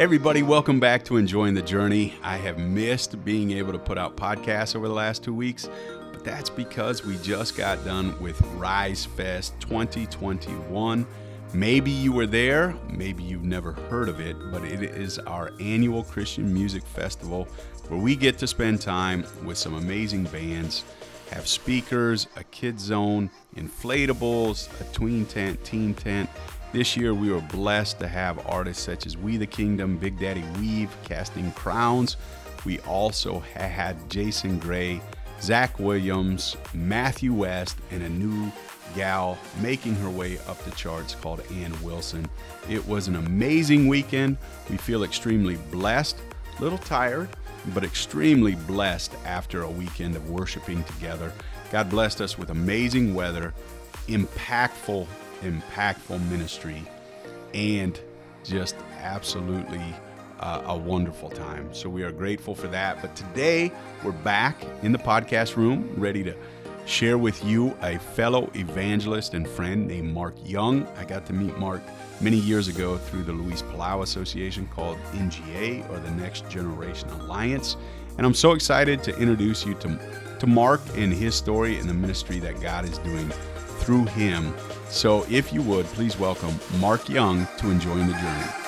everybody, welcome back to Enjoying the Journey. I have missed being able to put out podcasts over the last two weeks, but that's because we just got done with Rise Fest 2021. Maybe you were there, maybe you've never heard of it, but it is our annual Christian music festival where we get to spend time with some amazing bands, have speakers, a kids zone, inflatables, a tween tent, teen tent, this year, we were blessed to have artists such as We the Kingdom, Big Daddy Weave, Casting Crowns. We also had Jason Gray, Zach Williams, Matthew West, and a new gal making her way up the charts called Anne Wilson. It was an amazing weekend. We feel extremely blessed, a little tired, but extremely blessed after a weekend of worshiping together. God blessed us with amazing weather, impactful impactful ministry, and just absolutely uh, a wonderful time. So we are grateful for that. But today we're back in the podcast room, ready to share with you a fellow evangelist and friend named Mark Young. I got to meet Mark many years ago through the Luis Palau Association called NGA or the Next Generation Alliance. And I'm so excited to introduce you to, to Mark and his story and the ministry that God is doing through him. So, if you would, please welcome Mark Young to Enjoying the Journey.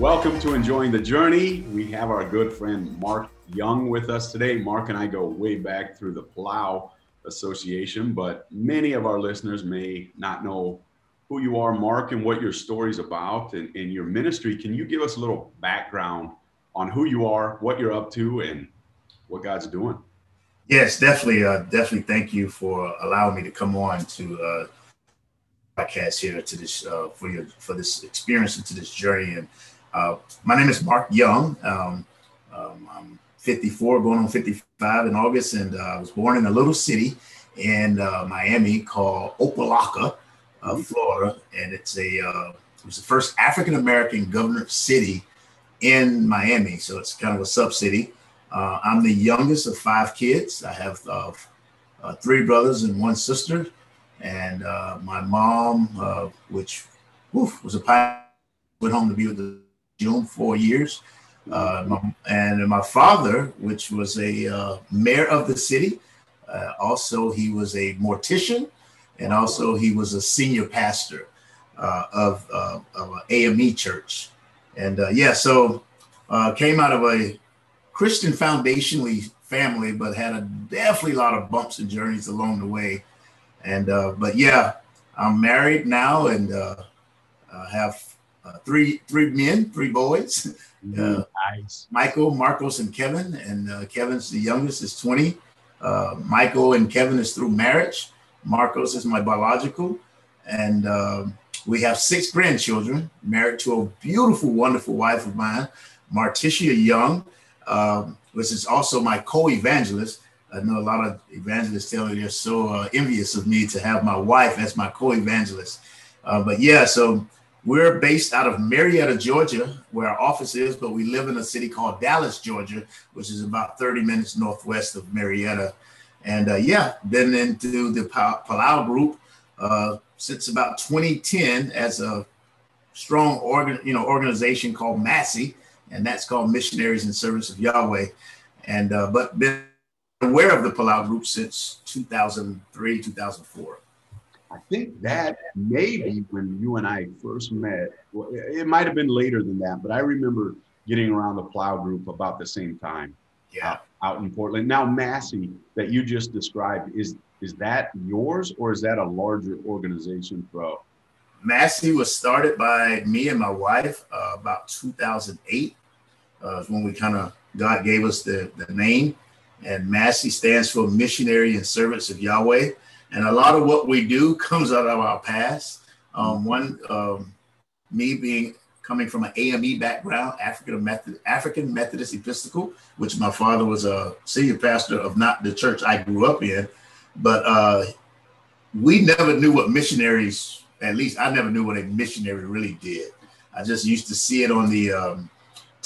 Welcome to Enjoying the Journey. We have our good friend Mark Young with us today. Mark and I go way back through the Palau Association, but many of our listeners may not know who you are, Mark, and what your story's about and, and your ministry. Can you give us a little background on who you are, what you're up to, and what God's doing. Yes, definitely. Uh, definitely. Thank you for allowing me to come on to uh, podcast here to this uh, for your for this experience and to this journey. And uh, my name is Mark Young. Um, um, I'm 54, going on 55 in August, and uh, I was born in a little city in uh, Miami called Opa-locka, uh, mm-hmm. Florida, and it's a uh, it was the first African American governor city in Miami. So it's kind of a sub city. Uh, I'm the youngest of five kids. I have uh, uh, three brothers and one sister. And uh, my mom, uh, which woof, was a pilot, went home to be with the June four years. Uh, my, and my father, which was a mayor of the city, also he was a mortician, and also he was a senior pastor of, of AME church and yeah, so came out of a Christian foundationally family, but had a definitely a lot of bumps and journeys along the way. And uh, but yeah, I'm married now and uh, have uh, three three men, three boys. Mm, nice. Michael, Marcos, and Kevin. And uh, Kevin's the youngest, is 20. Michael and Kevin is through marriage. Marcos is my biological, and um, we have six grandchildren, married to a beautiful, wonderful wife of mine, Marticia Young, um, which is also my co-evangelist. I know a lot of evangelists tell me they're so uh, envious of me to have my wife as my co-evangelist. Uh, but yeah, so we're based out of Marietta, Georgia, where our office is, but we live in a city called Dallas, Georgia, which is about 30 minutes northwest of Marietta. And uh, yeah, been into the Palau group uh, since about 2010 as a strong organ, you know, organization called Massey, and that's called Missionaries in Service of Yahweh. And uh, but been aware of the Palau group since 2003, 2004. I think that maybe when you and I first met, well, it might have been later than that, but I remember getting around the Palau group about the same time. Yeah. Out, out in Portland. Now, Massey, that you just described, is is that yours or is that a larger organization bro massey was started by me and my wife uh, about 2008 uh, when we kind of god gave us the, the name. And massey stands for missionary and servants of yahweh. And a lot of what we do comes out of our past. Um, one um, me being coming from an ame background african Methodist, african methodist episcopal which my father was a senior pastor of not the church i grew up in. But uh, we never knew what missionaries, at least I never knew what a missionary really did. I just used to see it on the um,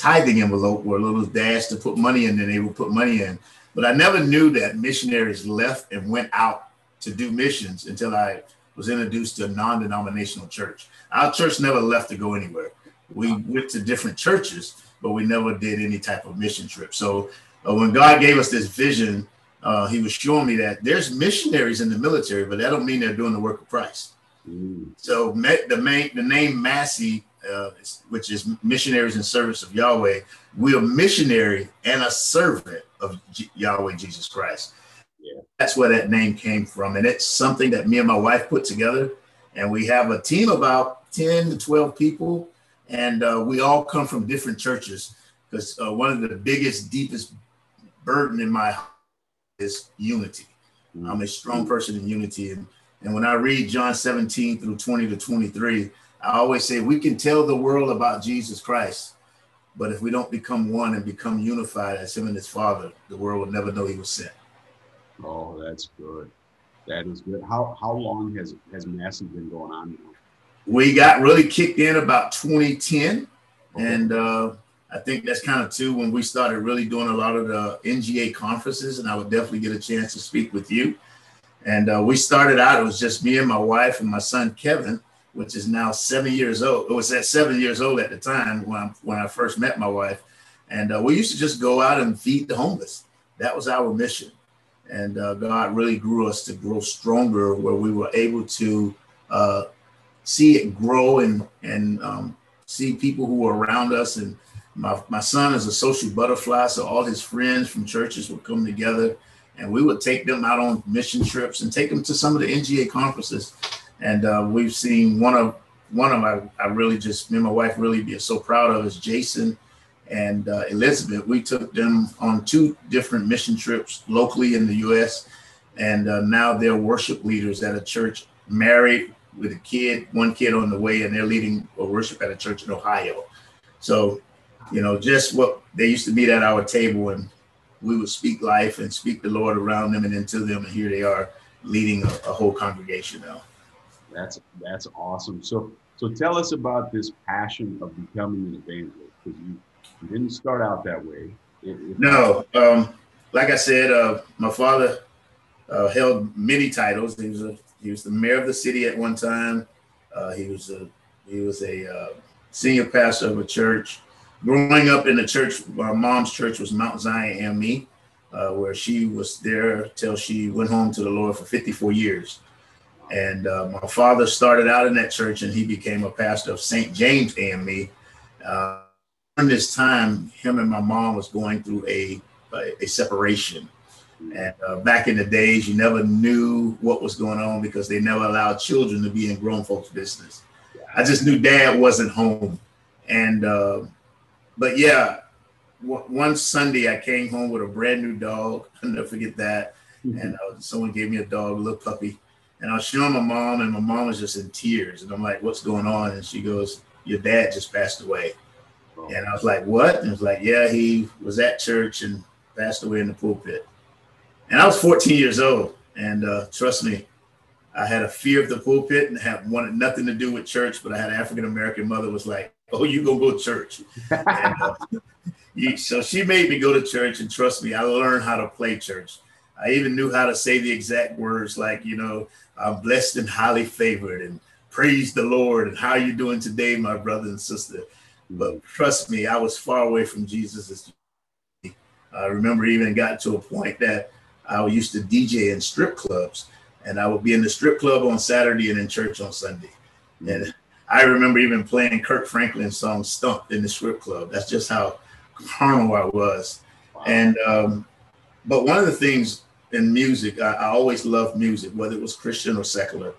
tithing envelope where a little dash to put money in, and they would put money in. But I never knew that missionaries left and went out to do missions until I was introduced to a non-denominational church. Our church never left to go anywhere. We went to different churches, but we never did any type of mission trip. So uh, when God gave us this vision, uh, He was showing me that there's missionaries in the military, but that don't mean they're doing the work of Christ. Mm. So the main the name Massey, uh, which is missionaries in service of Yahweh, we're missionary and a servant of G- Yahweh Jesus Christ. Yeah. That's where that name came from, and it's something that me and my wife put together. And we have a team about ten to twelve people, and uh, we all come from different churches. Because uh, one of the biggest, deepest burden in my heart is unity. Mm-hmm. I'm a strong person in unity, and and when I read John 17 through 20 to 23, I always say we can tell the world about Jesus Christ, but if we don't become one and become unified as him and his father, the world will never know he was sent. Oh, that's good. That is good. How how long has has Massey been going on now? We got really kicked in about 2010. Okay. And uh, I think that's kind of too when we started really doing a lot of the NGA conferences, and I would definitely get a chance to speak with you. And uh, we started out, it was just me and my wife and my son Kevin, which is now seven years old. It was at seven years old at the time when, I, when I first met my wife. And uh, we used to just go out and feed the homeless. That was our mission. And uh, God really grew us to grow stronger, where we were able to uh, see it grow and, and um, see people who were around us. And my, my son is a social butterfly, so all his friends from churches would come together and we would take them out on mission trips and take them to some of the NGA conferences. And uh, we've seen one of one of my I really just me and my wife really be so proud of is Jason and uh, Elizabeth. We took them on two different mission trips locally in the U.S. And uh, now they're worship leaders at a church, married with a kid, one kid on the way, and they're leading a worship at a church in Ohio. So, you know, just what they used to meet at our table and we would speak life and speak the Lord around them and into them, and here they are leading a, a whole congregation now. That's that's awesome. So so tell us about this passion of becoming an evangelist because you, you didn't start out that way. It, it no, um, like I said, uh, my father uh, held many titles. He was a he was the mayor of the city at one time. Uh, he was a he was a uh, senior pastor of a church growing up in the church, my mom's church was Mount Zion AME, uh, where she was there till she went home to the Lord for 54 years. And uh, my father started out in that church and he became a pastor of St. James AME. Uh, during this time, him and my mom was going through a, a, a separation. And uh, back in the days, you never knew what was going on because they never allowed children to be in grown folks' business. I just knew dad wasn't home. And uh, but yeah, w- one Sunday I came home with a brand new dog. I'll never forget that. Mm-hmm. And uh, someone gave me a dog, a little puppy. And I was showing my mom, and my mom was just in tears. And I'm like, "What's going on?" And she goes, "Your dad just passed away." Oh. And I was like, "What?" And it was like, "Yeah, he was at church and passed away in the pulpit." And I was 14 years old, and uh, trust me, I had a fear of the pulpit and had wanted nothing to do with church. But I had an African American mother was like, oh, you gonna go to church. and, uh, you, so she made me go to church, and trust me, I learned how to play church. I even knew how to say the exact words like, you know, I'm blessed and highly favored, and praise the Lord, and how are you doing today, my brother and sister. But trust me, I was far away from Jesus. I remember even got to a point that I used to DJ in strip clubs, and I would be in the strip club on Saturday and in church on Sunday. And I remember even playing Kirk Franklin's song "Stomp" in the strip club. That's just how carnal I was. Wow. And um, but one of the things in music, I, I, always loved music, whether it was Christian or secular.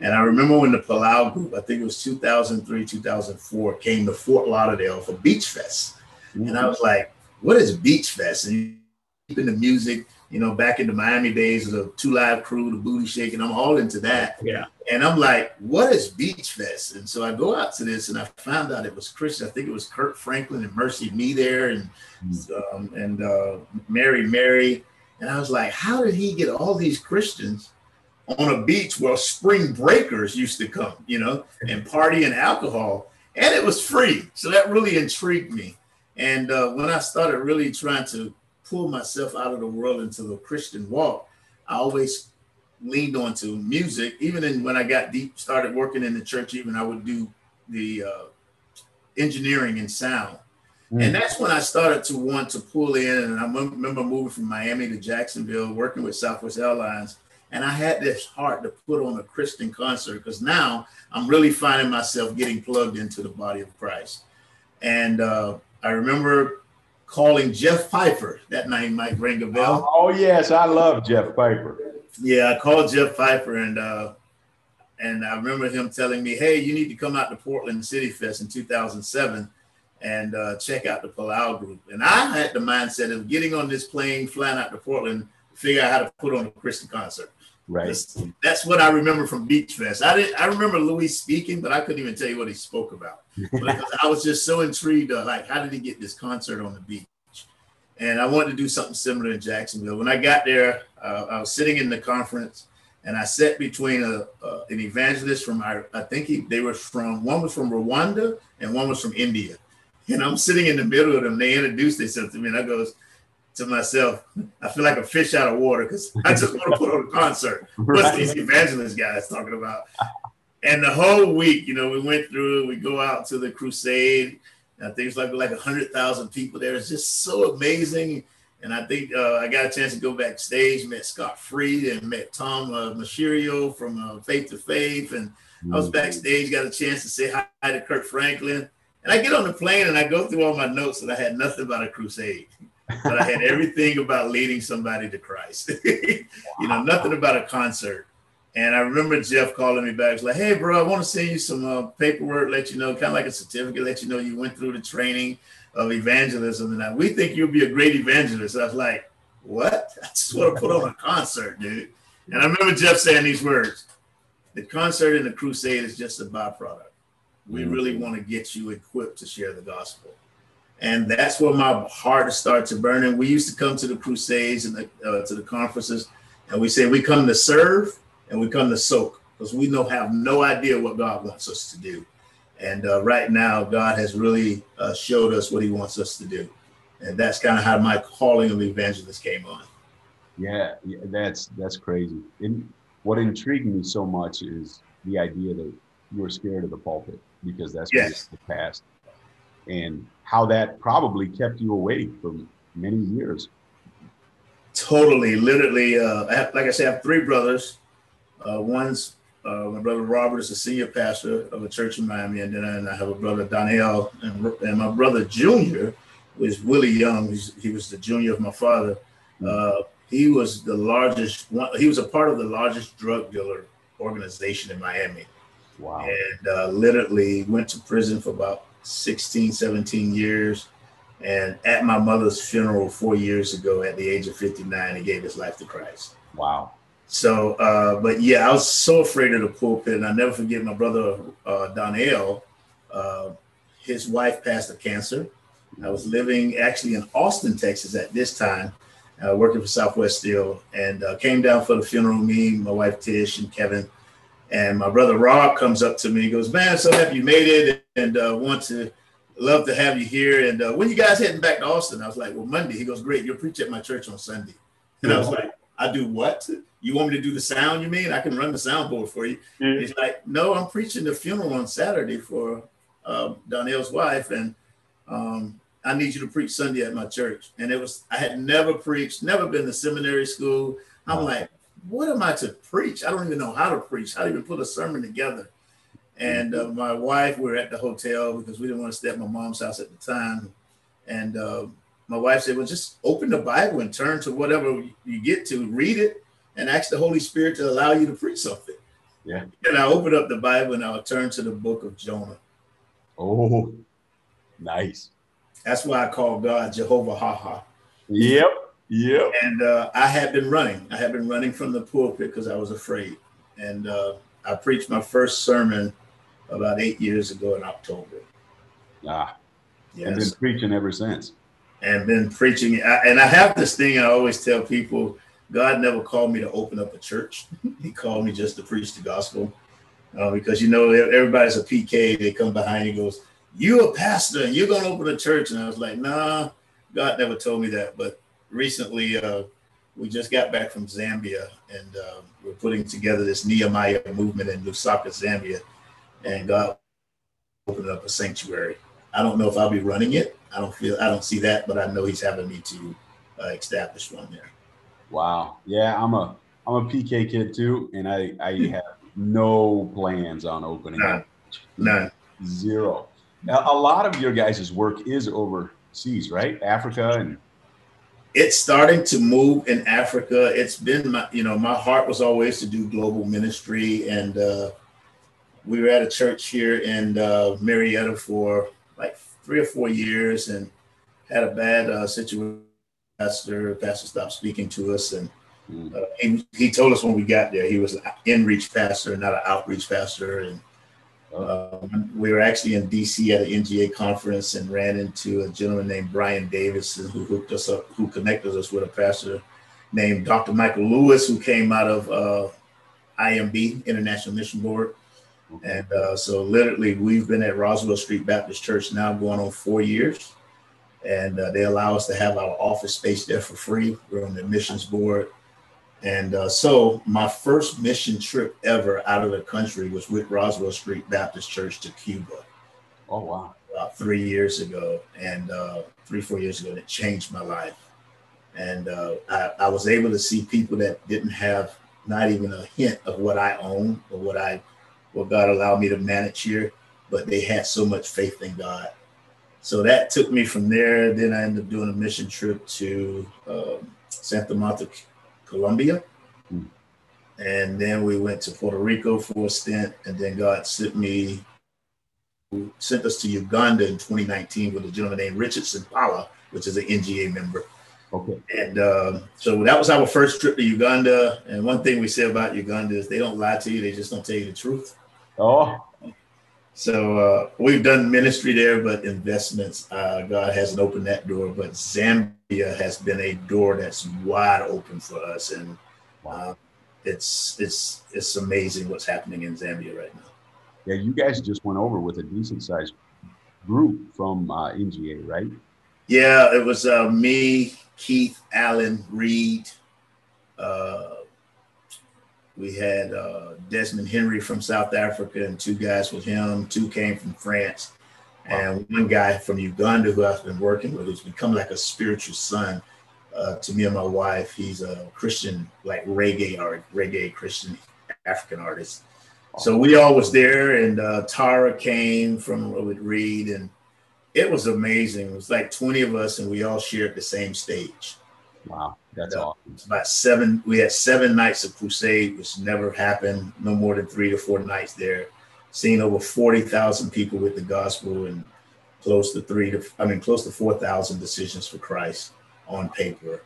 And I remember when the Palau group, I think it was 2003, 2004, came to Fort Lauderdale for Beach Fest. Mm-hmm. And I was like, what is Beach Fest? And in the music, you know, back in the Miami days, the Two Live Crew, the Booty Shaking, I'm all into that. Yeah. And I'm like, what is Beach Fest? And so I go out to this and I found out it was Christian. I think it was Kirk Franklin and MercyMe there and mm-hmm. um, and uh, Mary Mary. And I was like, how did he get all these Christians on a beach where spring breakers used to come, you know, and party and alcohol? And it was free. So that really intrigued me. And uh, when I started really trying to pull myself out of the world into the Christian walk, I always leaned on to music. Even in, when I got deep, started working in the church, even I would do the uh, engineering and sound. Mm. And that's when I started to want to pull in. And I remember moving from Miami to Jacksonville, working with Southwest Airlines. And I had this heart to put on a Christian concert because now I'm really finding myself getting plugged into the body of Christ. And uh, I remember calling Jeff Piper. That name might ring a bell. Oh, oh yes, I love Jeff Piper. Yeah, I called Jeff Piper and uh, and I remember him telling me, "Hey, you need to come out to Portland City Fest in 2007 and uh, check out the Palau Group." And I had the mindset of getting on this plane, flying out to Portland, figure out how to put on a Christian concert. Right. That's, that's, what I remember from Beach Fest. I didn't. I remember Luis speaking, but I couldn't even tell you what he spoke about I was just so intrigued. Uh, like, how did he get this concert on the beach? And I wanted to do something similar in Jacksonville. When I got there, uh, I was sitting in the conference, and I sat between a, uh, an evangelist from I, I think he, they were from one was from Rwanda and one was from India. And I'm sitting in the middle of them. They introduced themselves to me, and I goes, to myself, I feel like a fish out of water because I just want to put on a concert. What's right. these evangelist guys talking about? And the whole week, you know, we went through, we go out to the crusade. I think it's like like a hundred thousand people there. It's just so amazing. And I think uh, I got a chance to go backstage, met Scott Freed and met Tom uh, from uh, Faith to Faith. And I was mm. backstage, got a chance to say hi to Kirk Franklin. And I get on the plane and I go through all my notes and I had nothing about a crusade but I had everything about leading somebody to Christ. you know, nothing about a concert. And I remember Jeff calling me back. He's like, "Hey, bro, I want to send you some uh, paperwork, let you know, kind of like a certificate, let you know you went through the training of evangelism, and I, we think you'll be a great evangelist." I was like, "What? I just want to put on a concert, dude." And I remember Jeff saying these words: "The concert and the crusade is just a byproduct. We really want to get you equipped to share the gospel." and that's where my heart started to burn. And we used to come to the crusades and the, uh, to the conferences, and we say we come to serve and we come to soak because we know have no idea what God wants us to do. And uh, right now, God has really uh, showed us what He wants us to do, and that's kind of how my calling of evangelist came on. Yeah, yeah that's that's crazy. And what intrigued me so much is the idea that you were scared of the pulpit because that's yes. the past and how that probably kept you away for many years. Totally, literally. Uh, I have, like I said, I have three brothers. Uh, one's uh, my brother Robert is a senior pastor of a church in Miami, and then I have a brother Daniel, and, and my brother Junior was Willie Young. He's, he was the junior of my father. Uh, he was the largest. One, He was a part of the largest drug dealer organization in Miami. Wow! And uh, literally went to prison for about 16, 17 years. And at my mother's funeral four years ago, at the age of 59, he gave his life to Christ. Wow. So, uh, but yeah, I was so afraid of the pulpit. And I never forget my brother, uh, Donnell, uh, his wife passed of cancer. I was living actually in Austin, Texas at this time, uh, working for Southwest Steel, and uh, came down for the funeral. Me, my wife Tish, and Kevin. And my brother Rob comes up to me. He goes, "Man, so happy you made it, and uh, want to love to have you here. And uh, when you guys heading back to Austin?" I was like, "Well, Monday." He goes, "Great, you'll preach at my church on Sunday." And I was like, "I do what? You want me to do the sound? You mean I can run the soundboard for you?" Mm-hmm. He's like, "No, I'm preaching the funeral on Saturday for uh, Donnell's wife, and um, I need you to preach Sunday at my church." And it was I had never preached, never been to seminary school. I'm like, what am I to preach? I don't even know how to preach, how to even put a sermon together. And uh, my wife, we are at the hotel because we didn't want to stay at my mom's house at the time. And uh, my wife said, Well, just open the Bible and turn to whatever you get to, read it, and ask the Holy Spirit to allow you to preach something. Yeah. And I opened up the Bible and I'll turn to the book of Jonah. Oh, nice. That's why I call God Jehovah Ha Ha. Yep. Yeah. And uh, I had been running. I had been running from the pulpit because I was afraid. And uh, I preached my first sermon about eight years ago in October. Ah. Yes. And been preaching ever since. And been preaching. And I have this thing I always tell people God never called me to open up a church, He called me just to preach the gospel. Uh, because, you know, everybody's a PK. They come behind you goes, You're a pastor and you're going to open a church. And I was like, Nah, God never told me that. But recently uh, we just got back from Zambia, and uh, we're putting together this Nehemiah movement in Lusaka, Zambia, and God opened up a sanctuary. I don't know if I'll be running it. I don't feel I don't see that, but I know He's having me to uh, establish one there. Wow. Yeah, I'm a I'm a PK kid too, and I I have no plans on opening None. it. None. Zero. Now, a lot of your guys' work is overseas, right? Africa and it's starting to move in Africa. It's been my, you know, my heart was always to do global ministry, and uh, we were at a church here in uh, Marietta for like three or four years, and had a bad uh, situation. Pastor, pastor stopped speaking to us, and Mm. uh, he, he told us when we got there he was an in-reach pastor, not an outreach pastor, and um, we were actually in DC at an NGA conference and ran into a gentleman named Brian Davidson who hooked us up, who connected us with a pastor named Dr. Michael Lewis, who came out of uh, IMB, International Mission Board. And uh, so, literally, we've been at Roswell Street Baptist Church now going on four years. And uh, they allow us to have our office space there for free. We're on the missions board. And uh, so my first mission trip ever out of the country was with Roswell Street Baptist Church to Cuba oh wow. about three years ago, and uh, three, four years ago, and it changed my life. And uh, I, I was able to see people that didn't have not even a hint of what I own or what I, what God allowed me to manage here, but they had so much faith in God. So that took me from there. Then I ended up doing a mission trip to um, Santa Marta, Colombia. Hmm. And then we went to Puerto Rico for a stint, and then God sent me sent us to Uganda in 2019 with a gentleman named Richard Simpala, which is an NGA member. Okay. And uh, so that was our first trip to Uganda. And one thing we say about Uganda is they don't lie to you; they just don't tell you the truth. Oh, So uh, we've done ministry there, but investments, uh, God hasn't opened that door. But Zambia has been a door that's wide open for us, and uh, it's it's it's amazing what's happening in Zambia right now. yeah. You guys just went over with a decent sized group from uh, NGA, right? Yeah, it was uh, me, Keith, Allen, Reed. We had uh, Desmond Henry from South Africa and two guys with him. Two came from France, and one guy from Uganda who I've been working with, who's become like a spiritual son uh, to me and my wife. He's a Christian, like reggae art, reggae Christian African artist. So we all was there, and uh, Tara came from with Reed, and it was amazing. It was like 20 of us, and we all shared the same stage. Wow, that's. It's about seven. We had seven nights of crusade, which never happened. No more than three to four nights there. Seen over 40,000 people with the gospel, and close to three to, I mean, close to 4,000 decisions for Christ on paper.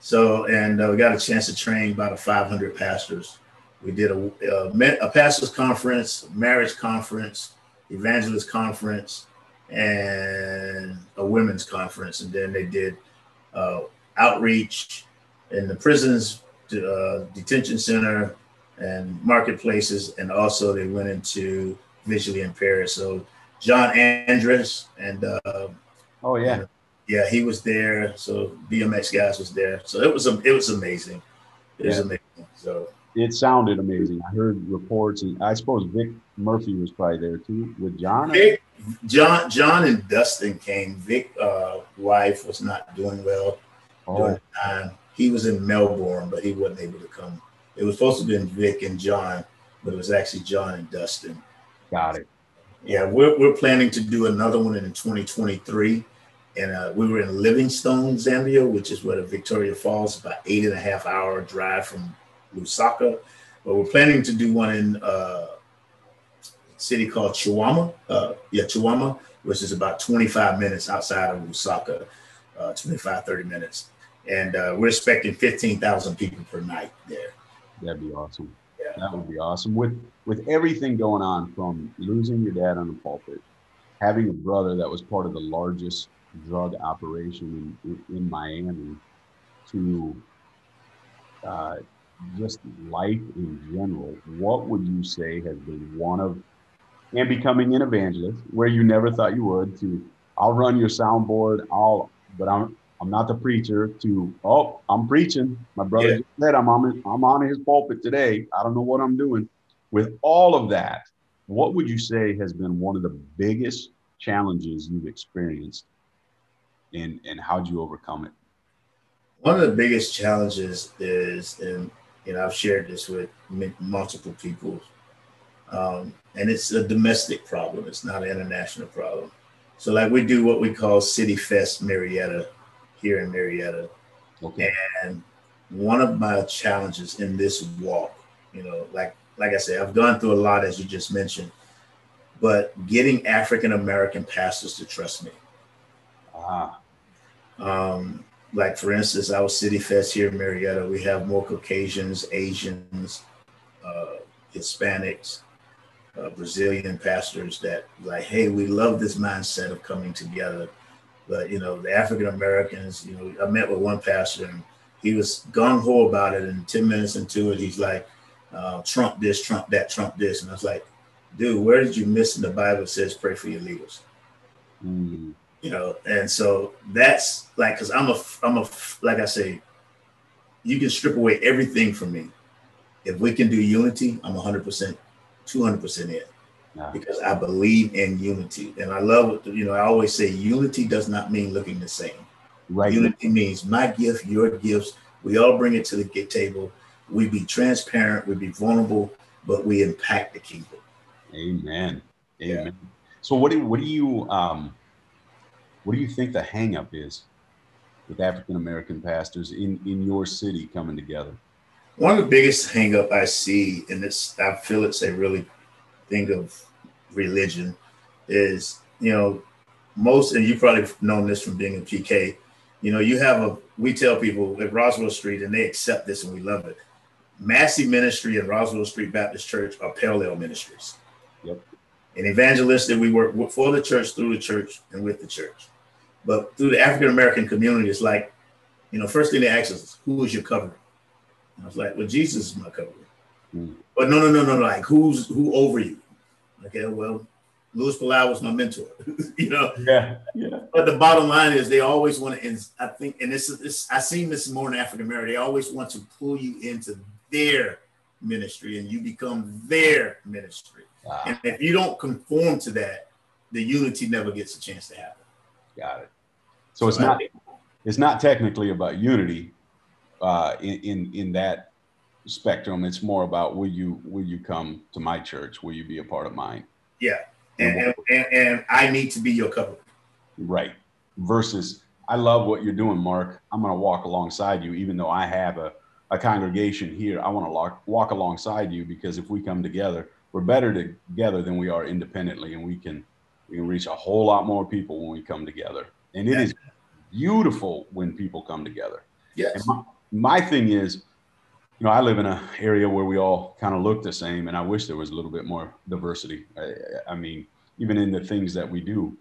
So, and uh, we got a chance to train about 500 pastors. We did a, a, a pastors conference, marriage conference, evangelist conference, and a women's conference. And then they did uh, outreach in the prisons, uh, detention center, and marketplaces. And also they went into visually impaired. So John Andres and uh, Oh yeah. yeah, he was there. So BMX guys was there. So it was it was amazing. It was amazing. So It sounded amazing. I heard reports, and I suppose Vic Murphy was probably there too with John. Vic, John, John and Dustin came. Vic, uh, wife was not doing well Oh, the time. He was in Melbourne, but he wasn't able to come. It was supposed to be Vic and John, but it was actually John and Dustin. got it. Yeah, we're, we're planning to do another one in 2023. And uh, we were in Livingstone, Zambia, which is where the Victoria Falls, about eight and a half hour drive from Lusaka. But we're planning to do one in uh, a city called Chihuahua. Uh, yeah, Chihuahua, which is about 25 minutes outside of Lusaka, uh, 25, 30 minutes. And uh, we're expecting 15,000 people per night there. That'd be awesome. Yeah. That would be awesome. With with everything going on, from losing your dad on the pulpit, having a brother that was part of the largest drug operation in, in, Miami, to uh, just life in general, what would you say has been one of, and becoming an evangelist, where you never thought you would, to I'll run your soundboard, I'll, but I'm I'm not the preacher to, oh, I'm preaching. My brother yeah. said I'm on, I'm on his pulpit today. I don't know what I'm doing. With all of that, what would you say has been one of the biggest challenges you've experienced and, and how'd you overcome it? One of the biggest challenges is, and you know, I've shared this with multiple people, um, and it's a domestic problem. It's not an international problem. So, like, we do what we call City Fest Marietta here in Marietta. Okay. And one of my challenges in this walk, you know, like like I said, I've gone through a lot as you just mentioned, but getting African American pastors to trust me. Ah. Um, like for instance, our City Fest here in Marietta, we have more Caucasians, Asians, uh, Hispanics, uh, Brazilian pastors that like, hey, we love this mindset of coming together but you know, the African Americans, you know, I met with one pastor and he was gung ho about it. And 10 minutes into it, he's like, uh, Trump this, Trump that, Trump this. And I was like, dude, where did you miss in the Bible says pray for your leaders? Mm. You know, and so that's like, cause I'm a, I'm a, like I say, you can strip away everything from me. If we can do unity, I'm 100%, 200% in because I believe in unity. And I love, you know, I always say unity does not mean looking the same. Right. Unity means my gift, your gifts. We all bring it to the table. We be transparent, we be vulnerable, but we impact the kingdom. Amen. Amen. Yeah. So what do what do you um what do you think the hangup is with African American pastors in in your city coming together? One of the biggest hangup I see, and it's I feel it's a really thing of religion is, you know, most, and you've probably known this from being a PK, you know, you have a, we tell people at Roswell Street, and they accept this and we love it. Massey Ministry and Roswell Street Baptist Church are parallel ministries. Yep. And that we work for the church, through the church, and with the church. But through the African American community, it's like, you know, first thing they ask us, who is your covering? And I was like, well, Jesus is my covering. Mm. But no, no, no, no, like who's who over you? Okay, well, Luis Palau was my mentor, you know. Yeah, yeah. But the bottom line is, they always want to. And I think, and this is this. I seen this more in African American. They always want to pull you into their ministry, and you become their ministry. Wow. And if you don't conform to that, the unity never gets a chance to happen. Got it. So, so it's not. It's not technically about unity, uh, in, in in that spectrum. It's more about will you will you come to my church? Will you be a part of mine? Yeah, and and, and, and I need to be your covering. Right. Versus, I love what you're doing, Mark. I'm going to walk alongside you, even though I have a, a congregation here. I want to walk, walk alongside you because if we come together, we're better together than we are independently, and we can we can reach a whole lot more people when we come together. And it yeah. is beautiful when people come together. Yes. My, my thing is, you know, I live in an area where we all kind of look the same, and I wish there was a little bit more diversity. I, I mean, even in the things that we do,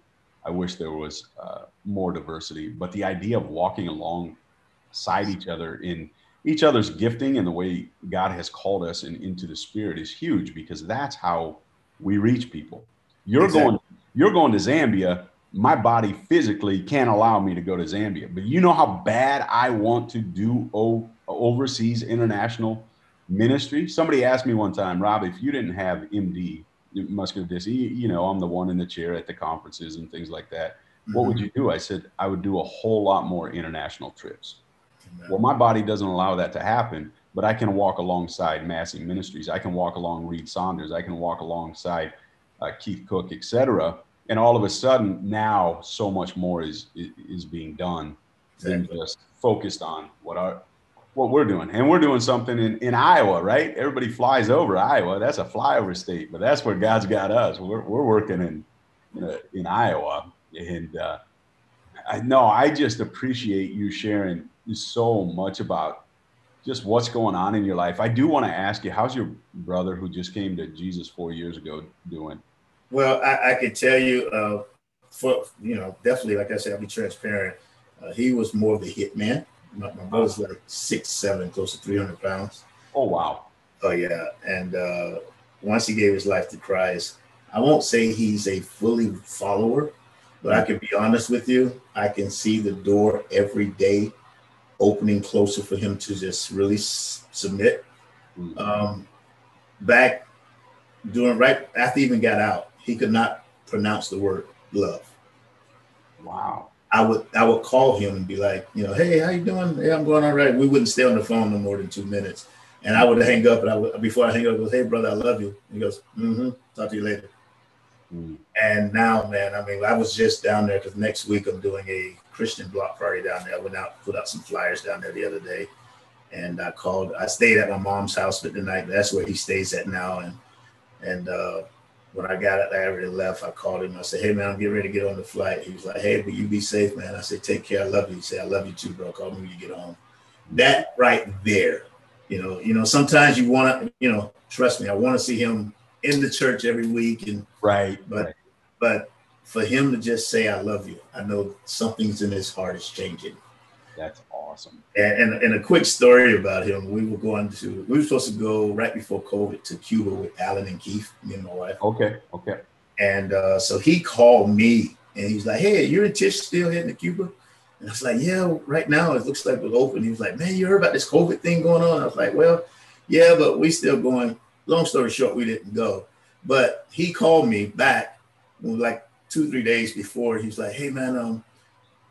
I wish there was uh, more diversity. But the idea of walking alongside each other in each other's gifting and the way God has called us in, into the Spirit is huge because that's how we reach people. You're exactly. going, you're going to Zambia. My body physically can't allow me to go to Zambia, but you know how bad I want to do oh overseas international ministry. Somebody asked me one time, Rob, if you didn't have MD, muscular dystrophy, you know, I'm the one in the chair at the conferences and things like that. Mm-hmm. What would mm-hmm. you do? I said, I would do a whole lot more international trips. Amen. Well, my body doesn't allow that to happen, but I can walk alongside Massey Ministries. I can walk along Reed Saunders. I can walk alongside uh, Keith Cook, etc. And all of a sudden, now so much more is is, being done exactly. than just focused on what our what we're doing. And we're doing something in, in Iowa, right? Everybody flies over Iowa. That's a flyover state, but that's where God's got us. We're, we're working in, in, in Iowa. And uh, I know I just appreciate you sharing so much about just what's going on in your life. I do want to ask you, how's your brother who just came to Jesus four years ago doing? Well, I, I can tell you, uh, for, you know, definitely, like I said, I'll be transparent. Uh, he was more of the hitman my, my brother's like six seven, close to three hundred pounds. Oh wow. Oh yeah, and uh, once he gave his life to Christ, I won't say he's a fully follower, But I can be honest with you, I can see the door every day opening closer for him to just really s- submit. Mm. Um, back during right after he even got out, he could not pronounce the word love. Wow. I would I would call him and be like, you know, hey, how you doing? Yeah, I'm going all right. We wouldn't stay on the phone no more than two minutes. And I would hang up and I would before I hang up, I go, hey brother, I love you. He goes, mm-hmm, talk to you later. Mm. And now, man, I mean, I was just down there because next week I'm doing a Christian block party down there. I went out, put out some flyers down there the other day. And I called, I stayed at my mom's house for the night. That's where he stays at now. And and uh when I got it, I already left. I called him. I said, Hey man, I'm getting ready to get on the flight. He was like, Hey, but you be safe, man. I said, Take care. I love you. He said, I love you too, bro. Call me when you get home. That right there, you know, you know, sometimes you want to, you know, trust me, I want to see him in the church every week and Right. But- right. but for him to just say I love you, I know something's in his heart is changing. That's awesome. And, and, and a quick story about him, we were going to we were supposed to go right before COVID to Cuba with Alan and Keith, me and my wife. Okay. Okay. And uh, so he called me and he's like, Hey, you're in Tish still heading to Cuba? And I was like, Yeah, right now it looks like we're open. He was like, Man, you heard about this COVID thing going on? I was like, Well, yeah, but we still going. Long story short, we didn't go. But he called me back like two, three days before. He was like, Hey man, um,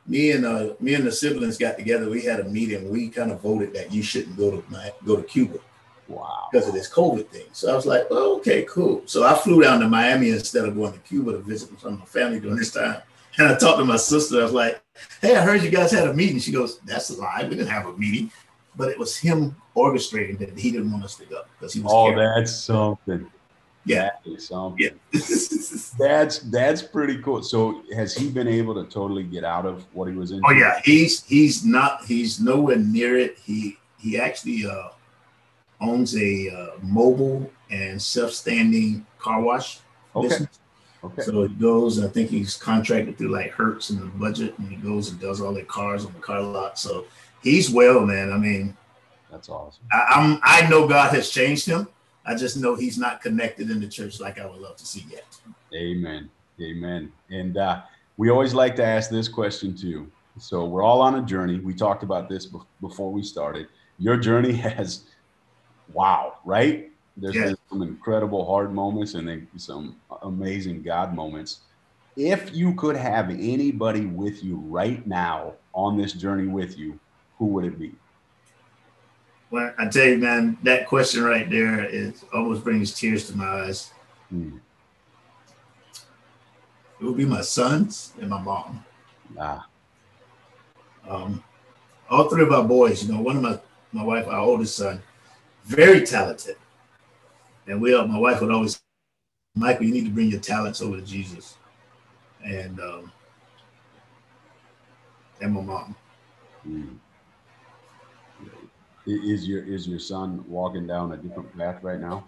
me and uh me and the siblings got together. We had a meeting. We kind of voted that you shouldn't go to my, go to Cuba Wow. because of this COVID thing. So I was like, well, okay, cool. So I flew down to Miami instead of going to Cuba to visit some of my family during this time. And I talked to my sister. I was like, hey, I heard you guys had a meeting. She goes, that's a lie. We didn't have a meeting. But it was him orchestrating that he didn't want us to go because he was Oh, that's something. Yeah. That is something. Yeah. That's that's pretty cool. So has he been able to totally get out of what he was in? oh yeah, he's he's not he's nowhere near it. He he actually uh, owns a uh, mobile and self-standing car wash Okay. business. Okay. So he goes, I think he's contracted through like Hertz and the budget, and he goes and does all their cars on the car lot. So he's well, man. I mean, That's awesome. I, I'm I know God has changed him. I just know he's not connected in the church like I would love to see yet. Amen. Amen. And uh, we always like to ask this question too. So we're all on a journey. We talked about this bef- before we started. Your journey has, wow, right? There's Yeah. been some incredible hard moments and then some amazing God moments. If you could have anybody with you right now on this journey with you, who would it be? Well, I tell you, man, that question right there is almost brings tears to my eyes. Hmm. It would be my sons and my mom. Ah, Um, all three of our boys, you know, one of my my wife, our oldest son, very talented, and we, my wife would always, Michael, you need to bring your talents over to Jesus, and um, and my mom. hmm. Is your is your son walking down a different path right now?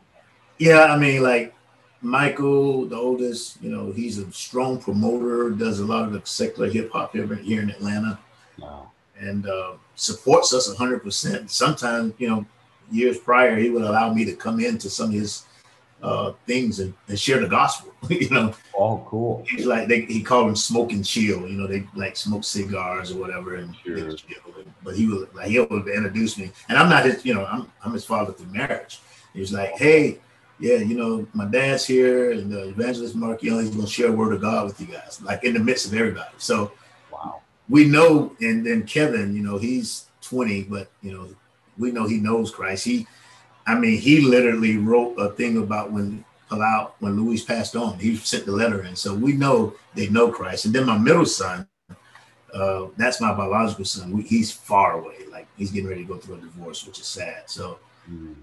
Yeah, I mean, like Michael, the oldest, you know, he's a strong promoter, does a lot of the secular hip hop here, here in Atlanta. No. and uh, supports us 100%. Sometimes, you know, years prior, he would allow me to come into some of his uh, things and, and share the gospel. you know, Oh, cool. he's like they, he called them smoke and chill. You know, they like smoke cigars or whatever, and Sure. chill. But he was like he would introduce me, and I'm not his. You know, I'm I'm his father through marriage. He was like, hey. Yeah, you know, my dad's here, and the Evangelist Mark Young, he's gonna share a word of God with you guys, like in the midst of everybody. So, Wow. we know, and then Kevin, you know, he's 20, but you know, we know he knows Christ. He, I mean, he literally wrote a thing about when Palau, when Luis passed on, he sent the letter in. So we know they know Christ. And then my middle son, uh, that's my biological son. We, he's far away, like he's getting ready to go through a divorce, which is sad. So, Hmm.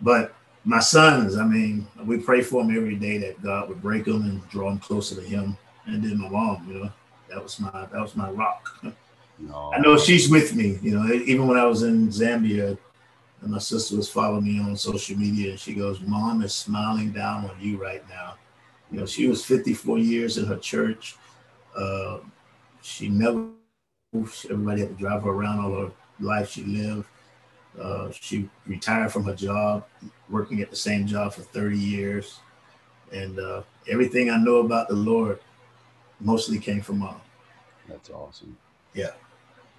but my sons, I mean, we pray for them every day that God would break them and draw them closer to Him. And then my mom, you know, that was my that was my rock. No. I know she's with me. You know, even when I was in Zambia, and my sister was following me on social media, and she goes, "Mom is smiling down on you right now." You know, she was 54 years in her church. Uh, she never. Everybody had to drive her around all her life. She lived. Uh, she retired from her job, working at the same job for 30 years, and uh, everything I know about the Lord mostly came from mom. That's awesome. Yeah.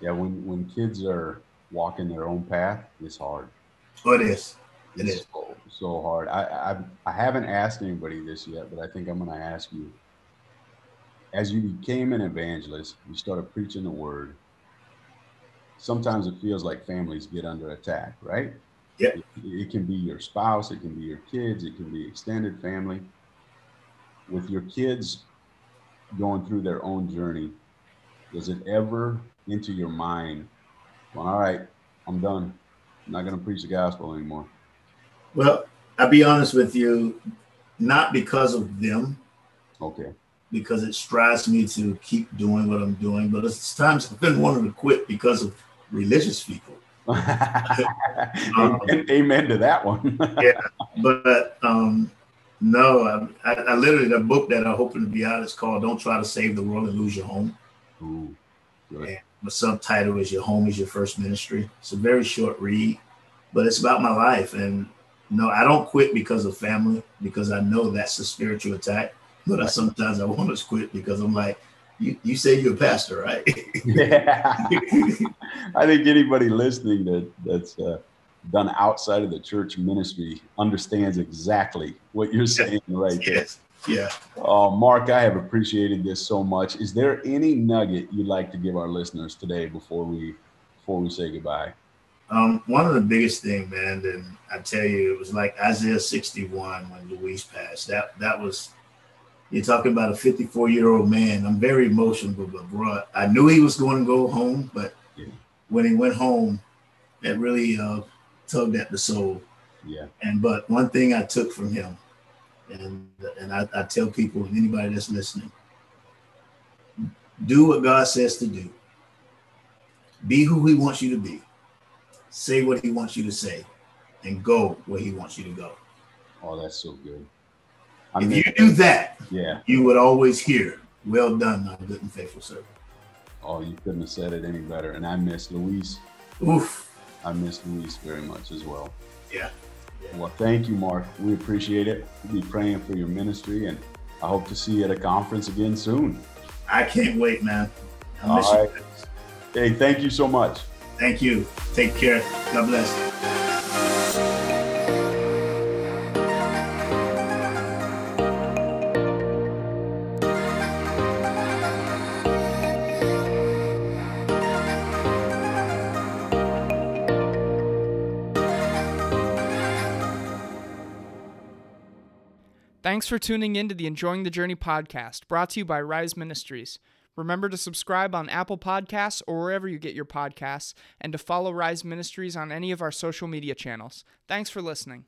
Yeah. When when kids are walking their own path, is hard. Oh, it is. It it's is. So, so hard. I, I I haven't asked anybody this yet, but I think I'm going to ask you. As you became an evangelist, you started preaching the word. Sometimes it feels like families get under attack, right? Yeah. It, it can be your spouse, it can be your kids, it can be extended family. With your kids going through their own journey, does it ever into your mind, well, all right, I'm done. I'm not going to preach the gospel anymore? Well, I'll be honest with you, not because of them, Okay. because it strives me to keep doing what I'm doing, but it's times I've been wanting to quit because of religious people. amen, amen to that one. yeah, but um, no, I, I, I literally the book that I'm hoping to be out is called "Don't Try to Save the World and Lose Your Home." Ooh, the subtitle is "Your Home Is Your First Ministry." It's a very short read, but it's about my life. And no, I don't quit because of family, because I know that's a spiritual attack. But I, sometimes I want to quit because I'm like, you, you say you're a pastor, right? yeah. I think anybody listening that that's uh, done outside of the church ministry understands exactly what you're saying right there. yes. Yeah. Uh, Mark, I have appreciated this so much. Is there any nugget you'd like to give our listeners today before we before we say goodbye? Um, one of the biggest thing, man, and I tell you, it was like Isaiah 61 when Luis passed. That that was you're talking about a 54 year old man. I'm very emotional, but bro, I knew he was going to go home, but Yeah. when he went home, it really uh, tugged at the soul. Yeah. And but one thing I took from him, and and I, I tell people and anybody that's listening, do what God says to do. Be who He wants you to be. Say what He wants you to say, and go where He wants you to go. Oh, that's so good. If mean, you do that, yeah. you would always hear, "Well done, my good and faithful servant." Oh, you couldn't have said it any better. And I miss Luis. Oof. I miss Luis very much as well. Yeah. Well, thank you, Mark. We appreciate it. We'll be praying for your ministry, and I hope to see you at a conference again soon. I can't wait, man. I miss All you. Hey, thank you so much. Thank you. Take care. God bless. Thanks for tuning in to the Enjoying the Journey podcast, brought to you by Rise Ministries. Remember to subscribe on Apple Podcasts or wherever you get your podcasts, and to follow Rise Ministries on any of our social media channels. Thanks for listening.